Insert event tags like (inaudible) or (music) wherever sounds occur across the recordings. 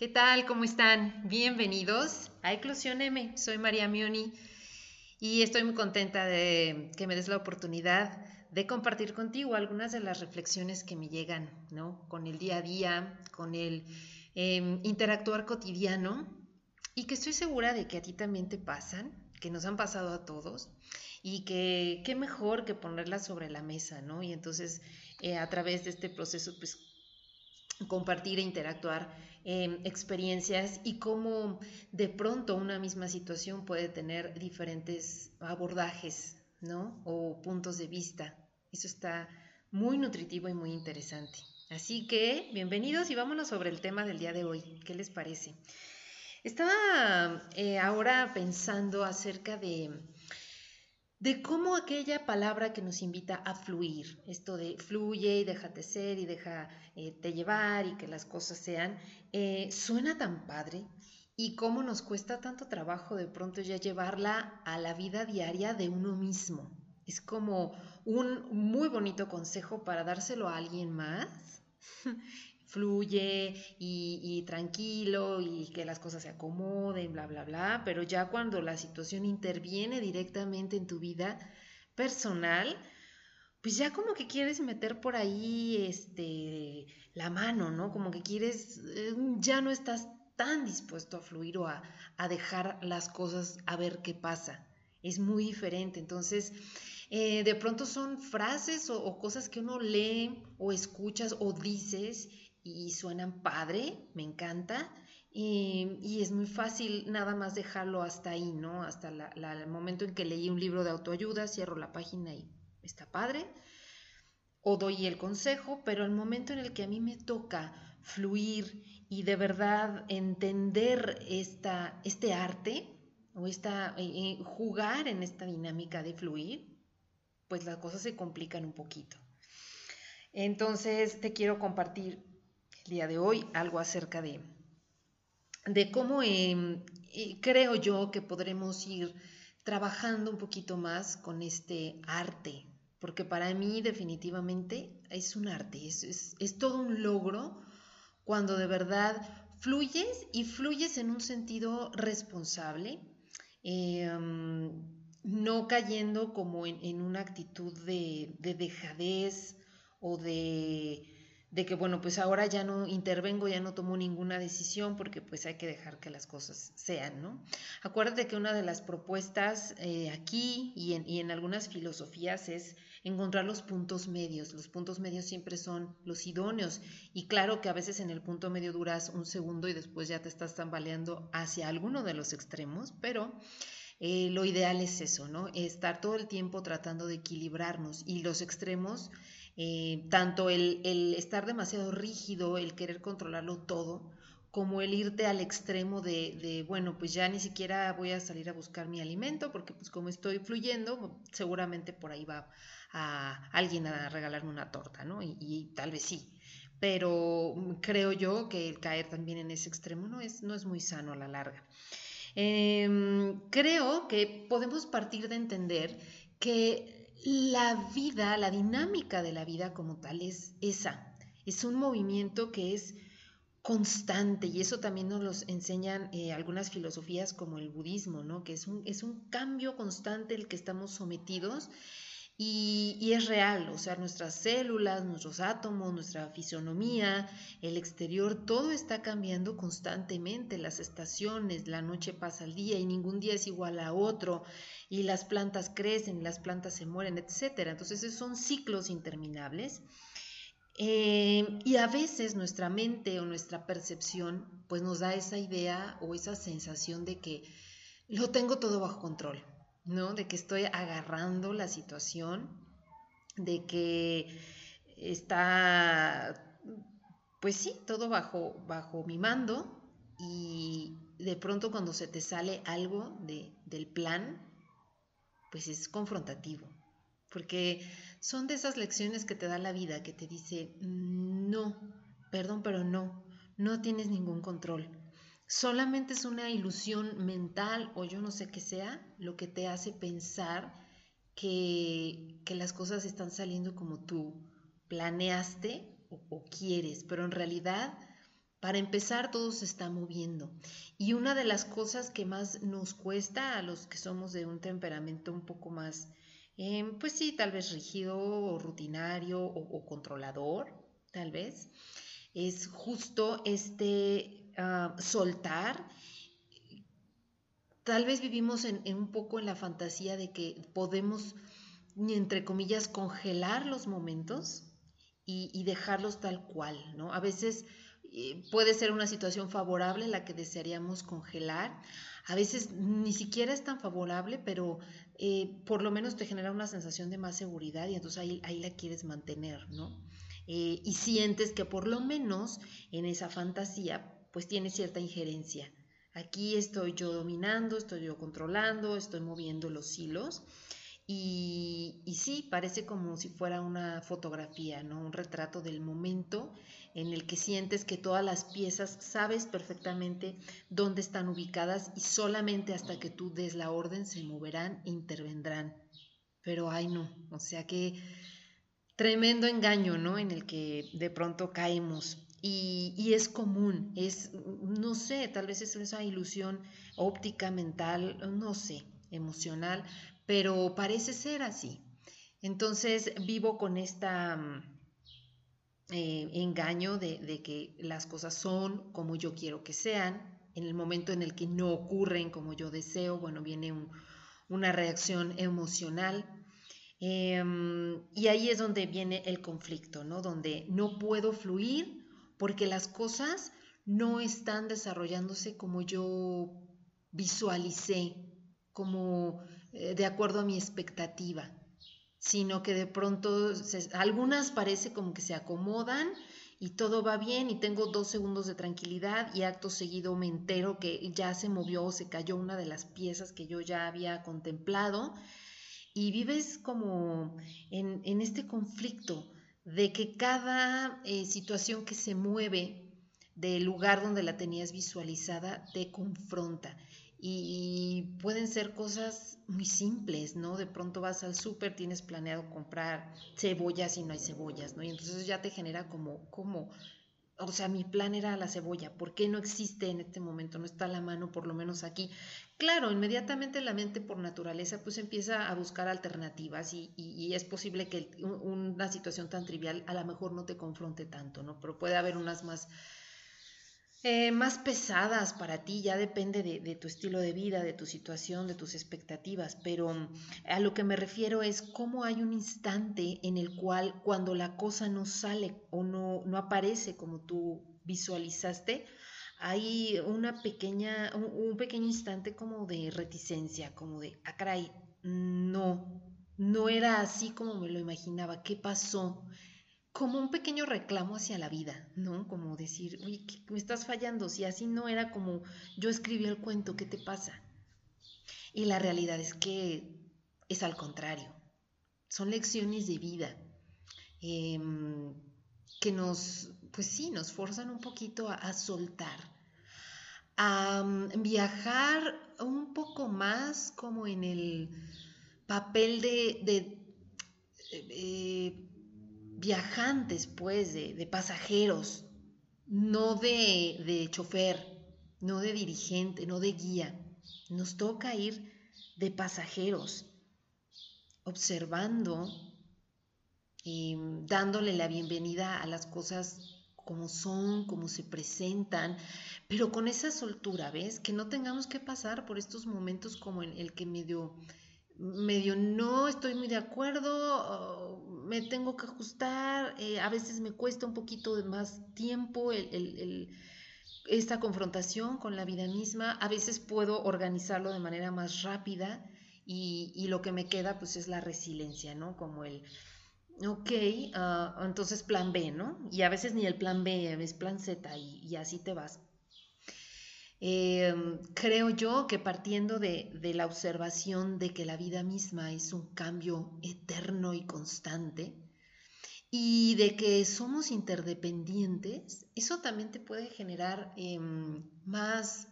¿Qué tal? ¿Cómo están? Bienvenidos a Eclusión M. Soy María Mioni y estoy muy contenta de que me des la oportunidad de compartir contigo algunas de las reflexiones que me llegan, ¿no? Con el día a día, con el em, interactuar cotidiano y que estoy segura de que a ti también te pasan, que nos han pasado a todos y que qué mejor que ponerlas sobre la mesa, ¿no? Y entonces eh, a través de este proceso, pues compartir e interactuar em, experiencias y cómo de pronto una misma situación puede tener diferentes abordajes, ¿no? O puntos de vista. Eso está muy nutritivo y muy interesante. Así que, bienvenidos y vámonos sobre el tema del día de hoy. ¿Qué les parece? Estaba eh, ahora pensando acerca de de cómo aquella palabra que nos invita a fluir, esto de fluye y déjate ser y déjate eh, llevar y que las cosas sean, eh, suena tan padre y cómo nos cuesta tanto trabajo de pronto ya llevarla a la vida diaria de uno mismo. Es como un muy bonito consejo para dárselo a alguien más (laughs) fluye y, tranquilo y que las cosas se acomoden, bla, bla, bla, pero ya cuando la situación interviene directamente en tu vida personal, pues ya como que quieres meter por ahí este, la mano, ¿no? Como que quieres, eh, ya no estás tan dispuesto a fluir o a, dejar las cosas a ver qué pasa. Es muy diferente. Entonces, eh, de pronto son frases o, o, cosas que uno lee o escuchas o dices y suenan padre, me encanta. Y, es muy fácil nada más dejarlo hasta ahí, ¿no? Hasta el momento en que leí un libro de autoayuda, cierro la página y está padre. O doy el consejo, pero el momento en el que a mí me toca fluir y de verdad entender esta, este arte o esta, eh, eh, jugar en esta dinámica de fluir, pues las cosas se complican un poquito. Entonces te quiero compartir día de hoy algo acerca de, de cómo em, creo yo que podremos ir trabajando un poquito más con este arte, porque para mí definitivamente es un arte, es, es, todo un logro cuando de verdad fluyes y fluyes en un sentido responsable, em, no cayendo como en, una actitud de, de dejadez o de de que bueno, pues ahora ya no intervengo, ya no tomo ninguna decisión porque pues hay que dejar que las cosas sean, ¿no? Acuérdate que una de las propuestas eh, aquí y en, y en algunas filosofías es encontrar los puntos medios. Los puntos medios siempre son los idóneos y claro que a veces en el punto medio duras un segundo y después ya te estás tambaleando hacia alguno de los extremos, pero... Eh, lo ideal es eso, ¿no? Estar todo el tiempo tratando de equilibrarnos y los extremos eh, tanto el, estar demasiado rígido, el querer controlarlo todo, como el irte al extremo de, bueno, pues ya ni siquiera voy a salir a buscar mi alimento, porque pues como estoy fluyendo, seguramente por ahí va alguien a regalarme una torta, ¿no? Y, tal vez sí. Pero creo yo que el caer también en ese extremo no es, no es muy sano a la larga. Em, creo que podemos partir de entender que la vida, la dinámica de la vida como tal es esa. Es un movimiento que es constante y eso también nos lo enseñan eh, algunas filosofías como el budismo, ¿no? que es un, es un cambio constante el que estamos sometidos y, es real, o sea, nuestras células, nuestros átomos, nuestra fisonomía, el exterior, todo está cambiando constantemente, las estaciones, la noche pasa al día y ningún día es igual a otro, y las plantas crecen, las plantas se mueren, etc. Entonces esos son ciclos interminables. Eh, y a veces nuestra mente o nuestra percepción pues nos da esa idea o esa sensación de que lo tengo todo bajo control, ¿no? De que estoy agarrando la situación, de que está, pues sí, todo bajo, bajo mi mando y de pronto cuando se te sale algo de, del plan, pues es confrontativo, porque son de esas lecciones que te da la vida, que te dice, no, perdón, pero no, no tienes ningún control Solamente es una ilusión mental o yo no sé qué sea lo que te hace pensar que, las cosas están saliendo como tú planeaste o, quieres, pero en realidad Para empezar, todo se está moviendo. Y una de las cosas que más nos cuesta a los que somos de un temperamento un poco más, em, pues sí, tal vez rígido o rutinario o, controlador, tal vez, es justo este ah, soltar. Tal vez vivimos en, un poco en la fantasía de que podemos, entre comillas, congelar los momentos y, dejarlos tal cual, ¿no? A veces eh, puede ser una situación favorable la que desearíamos congelar. A veces ni siquiera es tan favorable, pero eh, por lo menos te genera una sensación de más seguridad y entonces ahí, ahí la quieres mantener, ¿no? Eh, y sientes que por lo menos en esa fantasía pues tiene cierta injerencia. Aquí estoy yo dominando, estoy yo controlando, estoy moviendo los hilos. Y, y, sí, parece como si fuera una fotografía, ¿no? Un retrato del momento en el que sientes que todas las piezas sabes perfectamente dónde están ubicadas y solamente hasta que tú des la orden se moverán e intervendrán. Pero ay no, o sea que tremendo engaño, ¿no? En el que de pronto caemos. Y, es común, es, no sé, tal vez es esa ilusión óptica, mental, no sé, emocional, pero parece ser así. Entonces vivo con esta eh, engaño de, que las cosas son como yo quiero que sean. En el momento en el que no ocurren como yo deseo, bueno, viene una reacción emocional. Em, y ahí es donde viene el conflicto, ¿no? Donde no puedo fluir porque las cosas no están desarrollándose como yo visualicé, como eh, de acuerdo a mi expectativa sino que de pronto algunas parece como que se acomodan y todo va bien y tengo dos segundos de tranquilidad y acto seguido me entero que ya se movió o se cayó una de las piezas que yo ya había contemplado. Y vives como en, este conflicto de que cada eh, situación que se mueve del lugar donde la tenías visualizada te confronta y pueden ser cosas muy simples, ¿no? De pronto vas al súper, tienes planeado comprar cebollas y no hay cebollas, ¿no? Y entonces ya te genera como, como, o sea, mi plan era la cebolla, ¿por qué no existe en este momento? No está a la mano, por lo menos aquí. Claro, inmediatamente la mente por naturaleza pues empieza a buscar alternativas y, y es posible que una situación tan trivial a lo mejor no te confronte tanto, ¿no? Pero puede haber unas más eh, más pesadas para ti, ya depende de, tu estilo de vida, de tu situación, de tus expectativas, pero mm, a lo que me refiero es cómo hay un instante en el cual cuando la cosa no sale o no, no aparece como tú visualizaste, hay una pequeña, un, pequeño instante como de reticencia, como de, ah, caray, no, no era así como me lo imaginaba, ¿qué pasó? Como un pequeño reclamo hacia la vida, ¿no? Como decir, oye, me estás fallando, si así no era como yo escribí el cuento, ¿qué te pasa? Y la realidad es que es al contrario, son lecciones de vida em, que nos, pues sí, nos forzan un poquito a, soltar, a mm, viajar un poco más como en el papel de, eh, viajantes, pues, de, pasajeros, no de, de, chofer, no de dirigente, no de guía. Nos toca ir de pasajeros, observando y dándole la bienvenida a las cosas como son, como se presentan, pero con esa soltura, ¿ves? Que no tengamos que pasar por estos momentos como en el que medio medio no estoy muy de acuerdo, me tengo que ajustar, eh, a veces me cuesta un poquito de más tiempo esta confrontación con la vida misma, a veces puedo organizarlo de manera más rápida y, lo que me queda pues es la resiliencia, ¿no? Como el, ok, ah, entonces plan B, ¿no? Y a veces ni el plan B, es plan Z y así te vas Em, creo yo que partiendo de, la observación de que la vida misma es un cambio eterno y constante y de que somos interdependientes, eso también te puede generar em, más,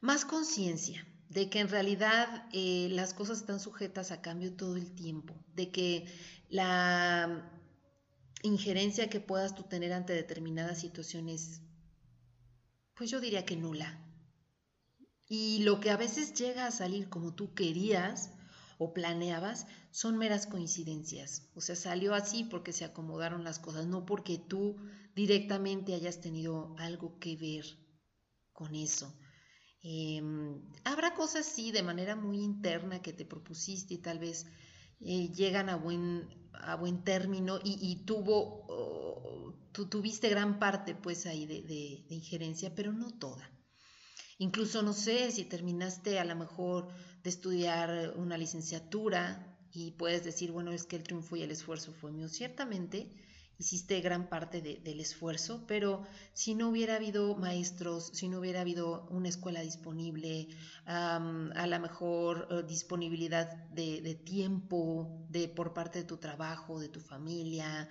más conciencia de que en realidad eh, las cosas están sujetas a cambio todo el tiempo, de que la injerencia que puedas tú tener ante determinadas situaciones, pues yo diría que nula. Y lo que a veces llega a salir como tú querías o planeabas son meras coincidencias. O sea, salió así porque se acomodaron las cosas, no porque tú directamente hayas tenido algo que ver con eso. Em, habrá cosas, sí, de manera muy interna que te propusiste y tal vez eh, llegan a buen, a buen término y, tuvo, oh, tuviste gran parte pues ahí de injerencia, pero no toda. Incluso no sé si terminaste a lo mejor de estudiar una licenciatura y puedes decir, bueno, es que el triunfo y el esfuerzo fue mío. Ciertamente hiciste gran parte del esfuerzo, pero si no hubiera habido maestros, si no hubiera habido una escuela disponible, a lo mejor eh, disponibilidad de, tiempo de, por parte de tu trabajo, de tu familia,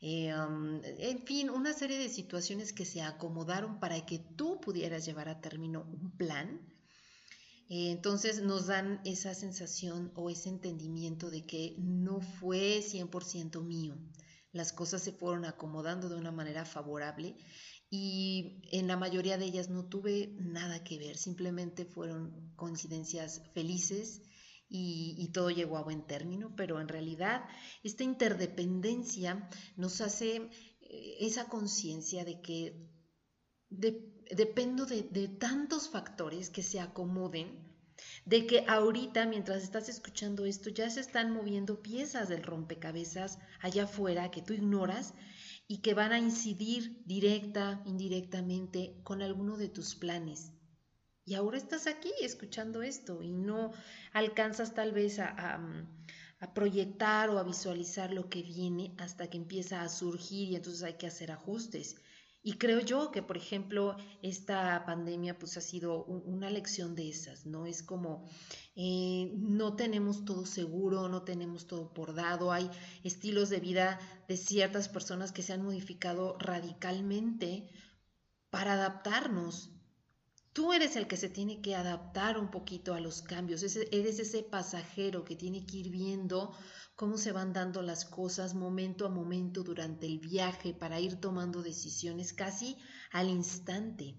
eh, en fin, una serie de situaciones que se acomodaron para que tú pudieras llevar a término un plan. Eh, entonces nos dan esa sensación o ese entendimiento de que no fue 100% mío. Las cosas se fueron acomodando de una manera favorable y en la mayoría de ellas no tuve nada que ver, simplemente fueron coincidencias felices y, todo llegó a buen término, pero en realidad esta interdependencia nos hace eh, esa conciencia de que dependo de, de tantos factores que se acomoden de que ahorita, mientras estás escuchando esto, ya se están moviendo piezas del rompecabezas allá afuera que tú ignoras y que van a incidir directa, indirectamente con alguno de tus planes. Y ahora estás aquí escuchando esto y no alcanzas tal vez a, proyectar o a visualizar lo que viene hasta que empieza a surgir y entonces hay que hacer ajustes. Y creo yo que, por ejemplo, esta pandemia pues ha sido una lección de esas, ¿no? Es como eh, no tenemos todo seguro, no tenemos todo por dado, hay estilos de vida de ciertas personas que se han modificado radicalmente para adaptarnos Tú eres el que se tiene que adaptar un poquito a los cambios, eres ese pasajero que tiene que ir viendo cómo se van dando las cosas momento a momento durante el viaje para ir tomando decisiones casi al instante.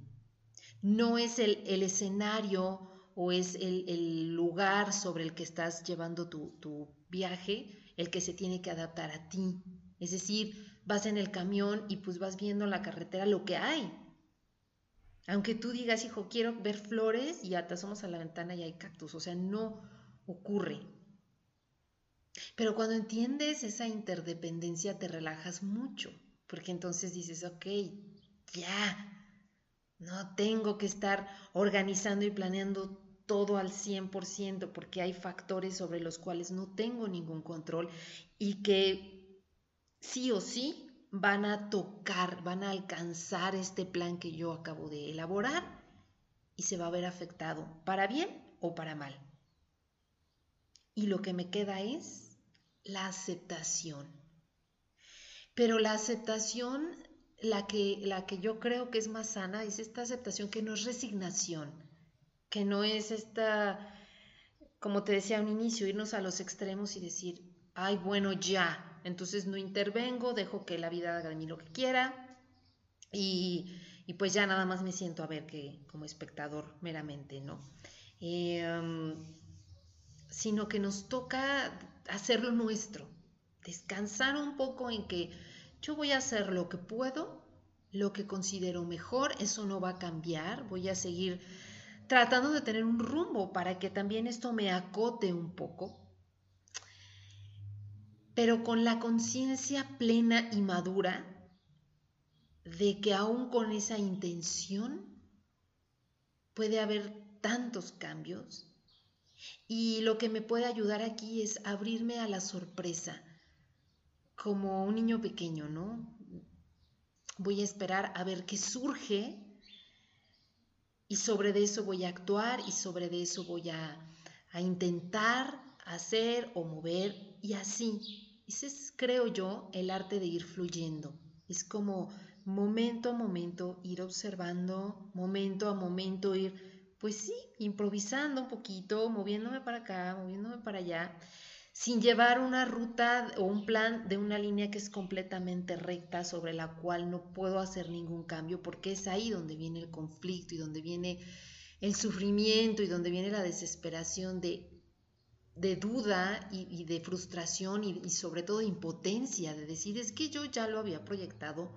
No es el, escenario o es el, lugar sobre el que estás llevando tu, tu viaje el que se tiene que adaptar a ti. Es decir, vas en el camión y pues vas viendo en la carretera lo que hay, aunque tú digas, hijo, quiero ver flores y asomas a la ventana y hay cactus, o sea, no ocurre. Pero cuando entiendes esa interdependencia te relajas mucho, porque entonces dices, ok, ya, no tengo que estar organizando y planeando todo al 100% porque hay factores sobre los cuales no tengo ningún control y que sí o sí van a tocar, van a alcanzar este plan que yo acabo de elaborar y se va a ver afectado, para bien o para mal. Y lo que me queda es la aceptación. Pero la aceptación, la que, la que yo creo que es más sana, es esta aceptación que no es resignación, que no es esta, como te decía un inicio, irnos a los extremos y decir, ay, bueno, ya, entonces no intervengo, dejo que la vida haga de mí lo que quiera y, pues ya nada más me siento a ver que como espectador meramente, ¿no? Em, sino que nos toca hacerlo nuestro, descansar un poco en que yo voy a hacer lo que puedo, lo que considero mejor, eso no va a cambiar, voy a seguir tratando de tener un rumbo para que también esto me acote un poco. Pero con la conciencia plena y madura de que aún con esa intención puede haber tantos cambios y lo que me puede ayudar aquí es abrirme a la sorpresa, como un niño pequeño, ¿no? Voy a esperar a ver qué surge y sobre eso voy a actuar y sobre eso voy a, a intentar hacer o mover y así ese es, creo yo, el arte de ir fluyendo. Es como momento a momento ir observando, momento a momento ir, pues sí, improvisando un poquito, moviéndome para acá, moviéndome para allá, sin llevar una ruta o un plan de una línea que es completamente recta sobre la cual no puedo hacer ningún cambio porque es ahí donde viene el conflicto y donde viene el sufrimiento y donde viene la desesperación de, de duda y, de frustración y, y, sobre todo impotencia de decir es que yo ya lo había proyectado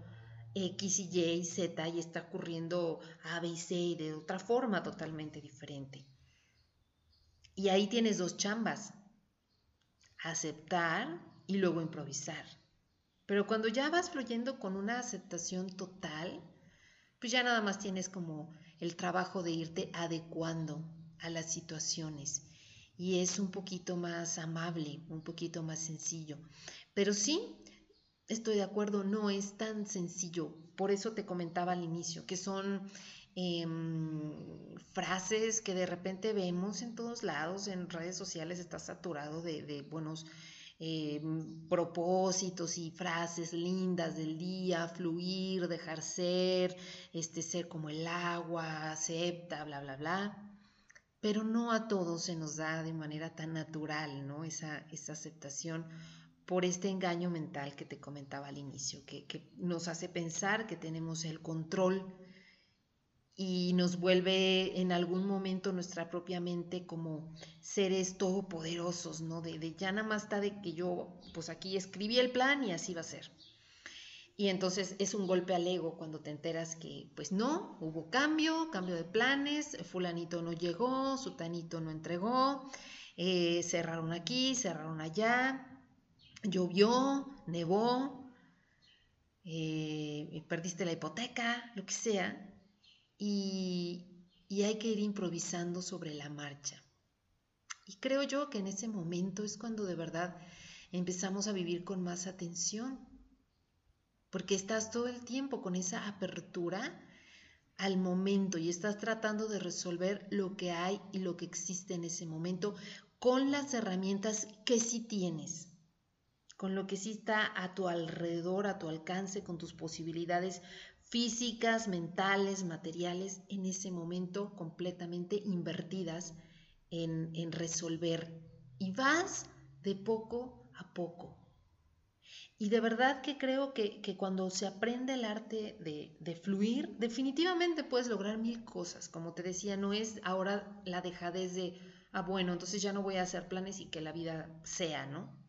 X y Y Z y está ocurriendo A, B y C de otra forma totalmente diferente. Y ahí tienes dos chambas, aceptar y luego improvisar. Pero cuando ya vas fluyendo con una aceptación total, pues ya nada más tienes como el trabajo de irte adecuando a las situaciones y es un poquito más amable, un poquito más sencillo. Pero sí, estoy de acuerdo, no es tan sencillo. Por eso te comentaba al inicio, que son em, frases que de repente vemos en todos lados, en redes sociales está saturado de, buenos em, propósitos y frases lindas del día, fluir, dejar ser, este ser como el agua, acepta, bla, bla, bla. Pero no a todos se nos da de manera tan natural, ¿no? Esa, esa aceptación por este engaño mental que te comentaba al inicio, que, nos hace pensar que tenemos el control y nos vuelve en algún momento nuestra propia mente como seres todopoderosos, ¿no? De, de, ya nada más está de que yo, pues aquí escribí el plan y así va a ser. Y entonces es un golpe al ego cuando te enteras que, pues no, hubo cambio, cambio de planes, fulanito no llegó, sutanito no entregó, eh, cerraron aquí, cerraron allá, llovió, nevó, eh, perdiste la hipoteca, lo que sea, y, y hay que ir improvisando sobre la marcha. Y creo yo que en ese momento es cuando de verdad empezamos a vivir con más atención, porque estás todo el tiempo con esa apertura al momento y estás tratando de resolver lo que hay y lo que existe en ese momento con las herramientas que sí tienes con lo que sí está a tu alrededor, a tu alcance, con tus posibilidades físicas, mentales, materiales, en ese momento completamente invertidas en, resolver. Y vas de poco a poco. Y de verdad que creo que, cuando se aprende el arte de, de, fluir, definitivamente puedes lograr mil cosas. Como te decía, no es ahora la dejadez de, ah, bueno, entonces ya no voy a hacer planes y que la vida sea, ¿no?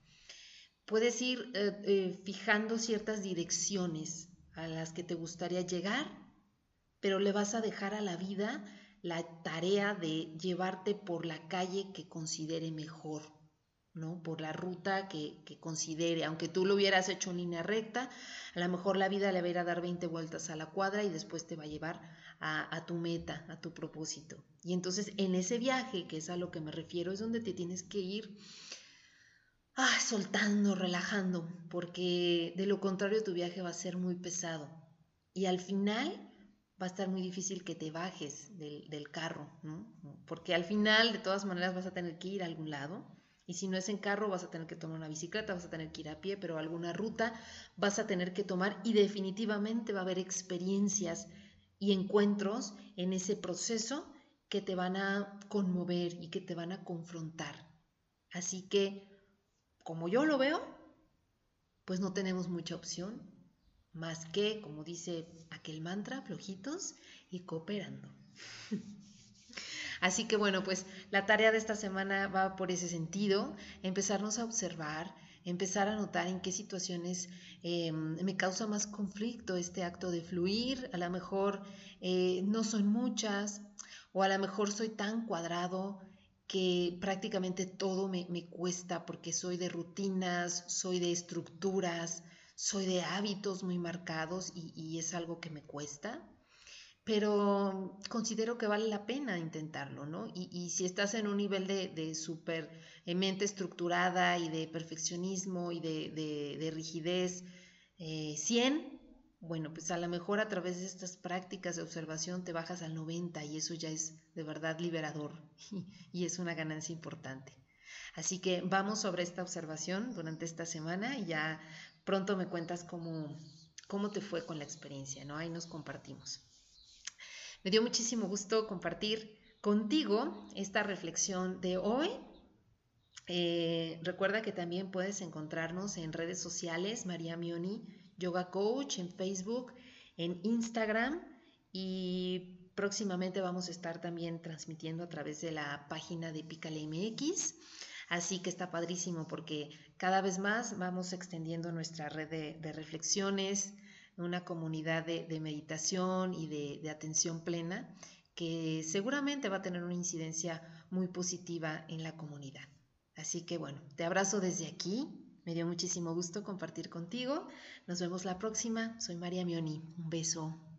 Puedes ir eh, eh, fijando ciertas direcciones a las que te gustaría llegar, pero le vas a dejar a la vida la tarea de llevarte por la calle que considere mejor, ¿no? Por la ruta que, considere, aunque tú lo hubieras hecho en línea recta, a lo mejor la vida le va a ir a dar 20 vueltas a la cuadra y después te va a llevar a tu meta, a tu propósito. Y entonces en ese viaje, que es a lo que me refiero, es donde te tienes que ir ah, soltando, relajando, porque de lo contrario tu viaje va a ser muy pesado. Y al final va a estar muy difícil que te bajes del, carro, ¿no? Porque al final, de todas maneras, vas a tener que ir a algún lado. Y si no es en carro, vas a tener que tomar una bicicleta, vas a tener que ir a pie, pero alguna ruta vas a tener que tomar y definitivamente va a haber experiencias y encuentros en ese proceso que te van a conmover y que te van a confrontar. Así que como yo lo veo, pues no tenemos mucha opción más que, como dice aquel mantra, flojitos y cooperando. (laughs) Así que bueno, pues la tarea de esta semana va por ese sentido, empezarnos a observar, empezar a notar en qué situaciones em, me causa más conflicto este acto de fluir, a lo mejor eh, no son muchas, o a lo mejor soy tan cuadrado que prácticamente todo me, cuesta porque soy de rutinas, soy de estructuras, soy de hábitos muy marcados y, es algo que me cuesta, pero considero que vale la pena intentarlo, ¿no? Y, si estás en un nivel de, de super eh, mente estructurada y de perfeccionismo y de, rigidez 100, eh, bueno, pues a lo mejor a través de estas prácticas de observación te bajas al 90 y eso ya es de verdad liberador (laughs) y es una ganancia importante. Así que vamos sobre esta observación durante esta semana y ya pronto me cuentas cómo, cómo te fue con la experiencia, ¿no? Ahí nos compartimos. Me dio muchísimo gusto compartir contigo esta reflexión de hoy Eh, recuerda que también puedes encontrarnos en redes sociales, María Mioni Yoga Coach, en Facebook, en Instagram y próximamente vamos a estar también transmitiendo a través de la página de Pícale MX. Así que está padrísimo porque cada vez más vamos extendiendo nuestra red de, reflexiones, una comunidad de, meditación y de, atención plena que seguramente va a tener una incidencia muy positiva en la comunidad. Así que bueno, te abrazo desde aquí. Me dio muchísimo gusto compartir contigo. Nos vemos la próxima. Soy María Mioni. Un beso.